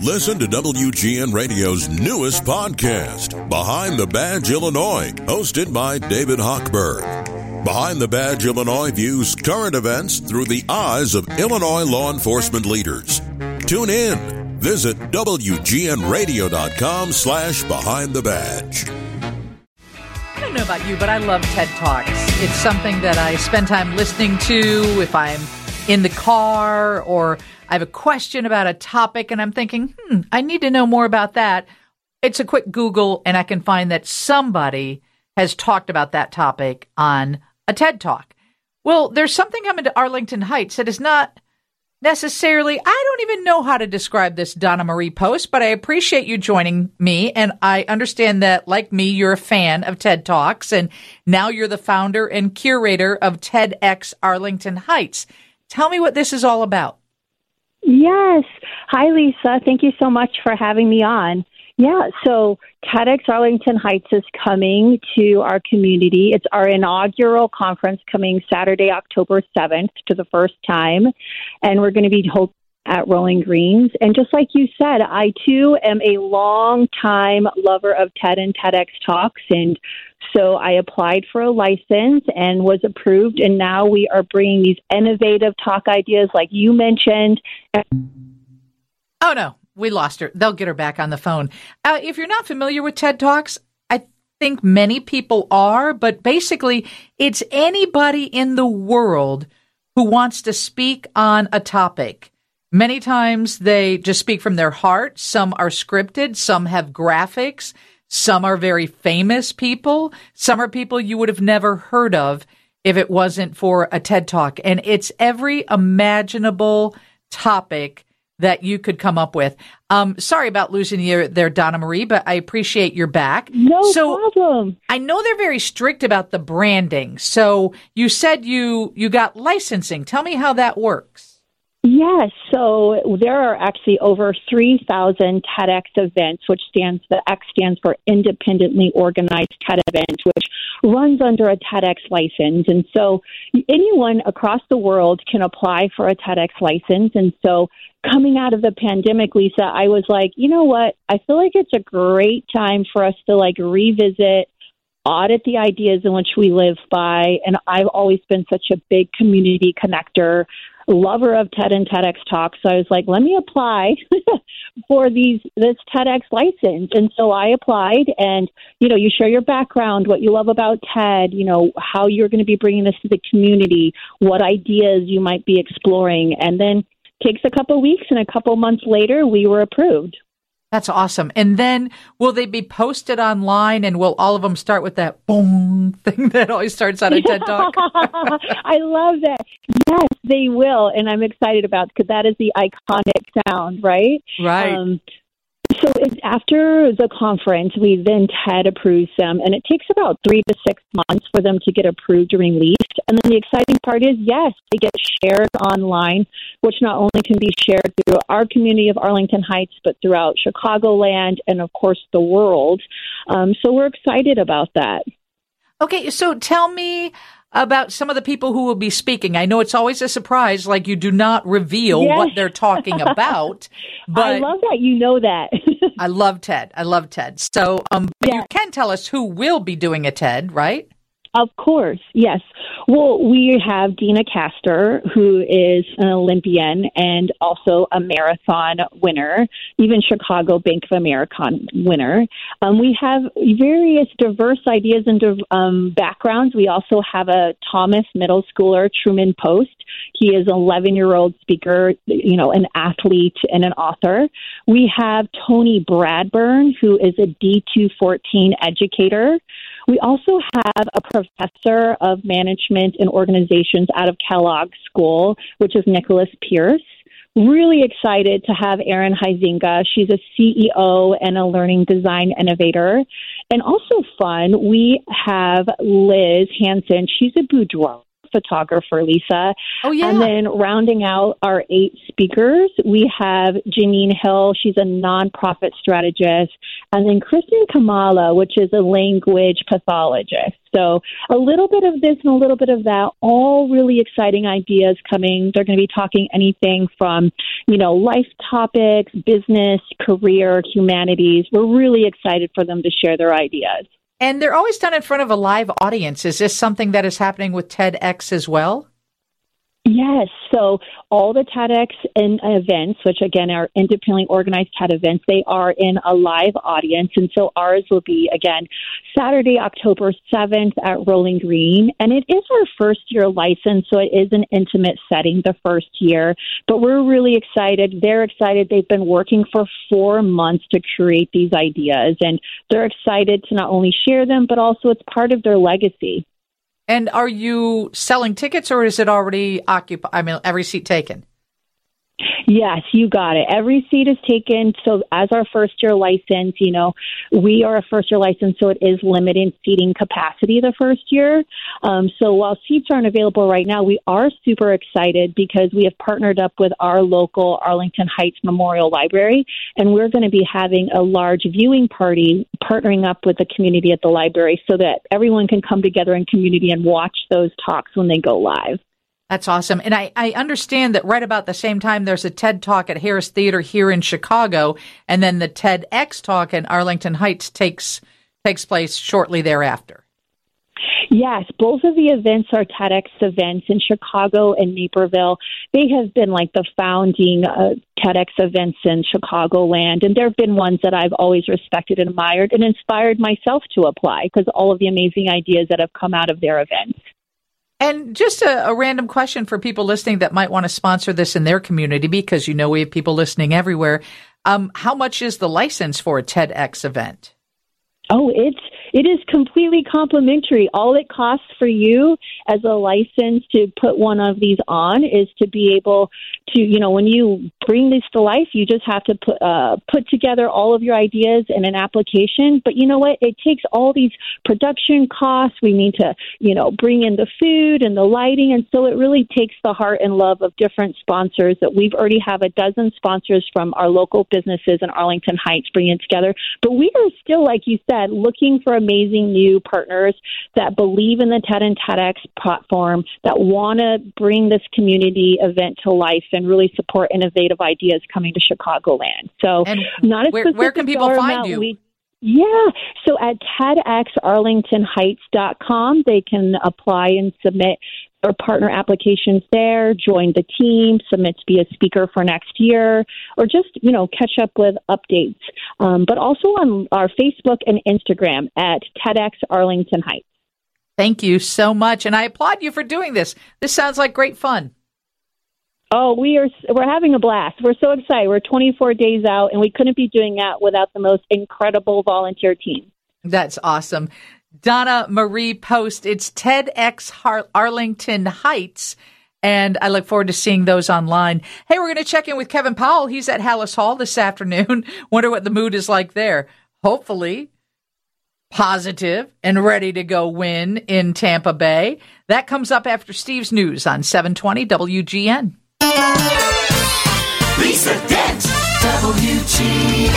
Listen to WGN Radio's newest podcast, Behind the Badge Illinois, hosted by David Hochberg. Behind the Badge Illinois views current events through the eyes of Illinois law enforcement leaders. Tune in. Visit WGNRadio.com slash Behind the Badge. I don't know about you, but I love TED Talks. It's something that I spend time listening to if I'm in the car or I have a question about a topic and I'm thinking, hmm, I need to know more about that. It's a quick Google and I can find that somebody has talked about that topic on a TED Talk. Well, there's something coming to Arlington Heights that is not necessarily, I don't even know how to describe this Donna Marie Post, but I appreciate you joining me. And I understand that, like me, you're a fan of TED Talks, and now you're the founder and curator of TEDx Arlington Heights. Tell me what this is all about. Yes. Hi, Lisa. Thank you so much for having me on. Yeah, so TEDx Arlington Heights is coming to our community. It's our inaugural conference coming Saturday, October 7th to the first time. And we're going to be at Rolling Greens. And just like you said, I too am a long time lover of TED and TEDx talks. And so I applied for a license and was approved. And now we are bringing these innovative talk ideas like you mentioned. Oh, no we lost her. They'll get her back on the phone. Uh, if you're not familiar with TED Talks, I think many people are, but basically, it's anybody in the world who wants to speak on a topic. Many times they just speak from their heart. Some are scripted. Some have graphics. Some are very famous people. Some are people you would have never heard of if it wasn't for a TED Talk. And it's every imaginable topic that you could come up with. Um, sorry about losing you there, Donna Marie, but I appreciate your back. No so problem. I know they're very strict about the branding. So you said you you got licensing. Tell me how that works. Yes, so there are actually over 3,000 TEDx events, which stands, the X stands for Independently Organized TED Event, which runs under a TEDx license. And so anyone across the world can apply for a TEDx license. And so coming out of the pandemic, Lisa, I was like, you know what? I feel like it's a great time for us to like revisit audit the ideas in which we live by. And I've always been such a big community connector lover of TED and TEDx talks. So I was like, let me apply for these this TEDx license. And so I applied and, you know, you share your background, what you love about TED, you know, how you're going to be bringing this to the community, what ideas you might be exploring. And then takes a couple weeks and a couple months later we were approved. That's awesome. And then will they be posted online and will all of them start with that boom thing that always starts on a TED Talk? I love that. Yes, they will. And I'm excited about because that is the iconic sound, right? Right. Um, so after the conference, we then TED approves them, and it takes about three to six months for them to get approved or released. And then the exciting part is, yes, they get shared online, which not only can be shared through our community of Arlington Heights, but throughout Chicagoland and, of course, the world. Um, so we're excited about that. Okay, so tell me about some of the people who will be speaking. I know it's always a surprise, like you do not reveal yes. what they're talking about. But I love that you know that. I love TED. I love TED. So, um, but you can tell us who will be doing a TED, right? Of course, yes. Well, we have Deena Kastor, who is an Olympian and also a marathon winner, even Chicago Bank of America winner. Um, we have various diverse ideas and um, backgrounds. We also have a Thomas middle schooler, Truman Post. He is an 11 year old speaker, you know, an athlete and an author. We have Tony Bradburn, who is a D214 educator. We also have a professor of management and organizations out of Kellogg School, which is Nicholas Pearce. Really excited to have Erin Huizenga. She's a CEO and a learning design innovator. And also fun, we have Liz Hanson. She's a boudoir photographer, Lisa. Oh, yeah. And then rounding out our eight speakers, we have Janine Hill. She's a nonprofit strategist. And then Kristen Kamala, which is a language pathologist. So a little bit of this and a little bit of that, all really exciting ideas coming. They're going to be talking anything from, you know, life topics, business, career, humanities. We're really excited for them to share their ideas. And they're always done in front of a live audience. Is this something that is happening with TEDx as well? Yes. So all the TEDx and events, which again are independently organized TED events, they are in a live audience. And so ours will be again Saturday, October 7th at Rolling Green. And it is our first year license. So it is an intimate setting the first year, but we're really excited. They're excited. They've been working for four months to create these ideas and they're excited to not only share them, but also it's part of their legacy. And are you selling tickets or is it already occupied? I mean, every seat taken? Yes, you got it. Every seat is taken. So, as our first year license, you know, we are a first year license, so it is limited seating capacity the first year. Um, so, while seats aren't available right now, we are super excited because we have partnered up with our local Arlington Heights Memorial Library, and we're going to be having a large viewing party partnering up with the community at the library so that everyone can come together in community and watch those talks when they go live. That's awesome. And I, I understand that right about the same time, there's a TED talk at Harris Theater here in Chicago, and then the TEDx talk in Arlington Heights takes takes place shortly thereafter. Yes, both of the events are TEDx events in Chicago and Naperville. They have been like the founding uh, TEDx events in Chicagoland, and there have been ones that I've always respected and admired and inspired myself to apply because all of the amazing ideas that have come out of their events. And just a, a, random question for people listening that might want to sponsor this in their community, because you know we have people listening everywhere. Um, how much is the license for a TEDx event? Oh, it's it is completely complimentary. All it costs for you as a license to put one of these on is to be able to, you know, when you bring this to life, you just have to put uh, put together all of your ideas in an application. But you know what? It takes all these production costs. We need to, you know, bring in the food and the lighting, and so it really takes the heart and love of different sponsors. That we've already have a dozen sponsors from our local businesses in Arlington Heights bringing it together. But we are still, like you said, looking for amazing new partners that believe in the TED and TEDx platform, that want to bring this community event to life and really support innovative ideas coming to Chicagoland. So, and not a where, where can people find you? We, yeah. So at TEDxArlingtonHeights.com, they can apply and submit or partner applications there, join the team, submit to be a speaker for next year, or just, you know, catch up with updates. Um, but also on our Facebook and Instagram at TEDx Arlington Heights. Thank you so much. And I applaud you for doing this. This sounds like great fun. Oh, we are we're having a blast. We're so excited. We're 24 days out and we couldn't be doing that without the most incredible volunteer team. That's awesome. Donna Marie Post. It's TEDx Arlington Heights. And I look forward to seeing those online. Hey, we're going to check in with Kevin Powell. He's at Halas Hall this afternoon. Wonder what the mood is like there. Hopefully positive and ready to go win in Tampa Bay. That comes up after Steve's news on 720 WGN. Lisa Dent, WGN.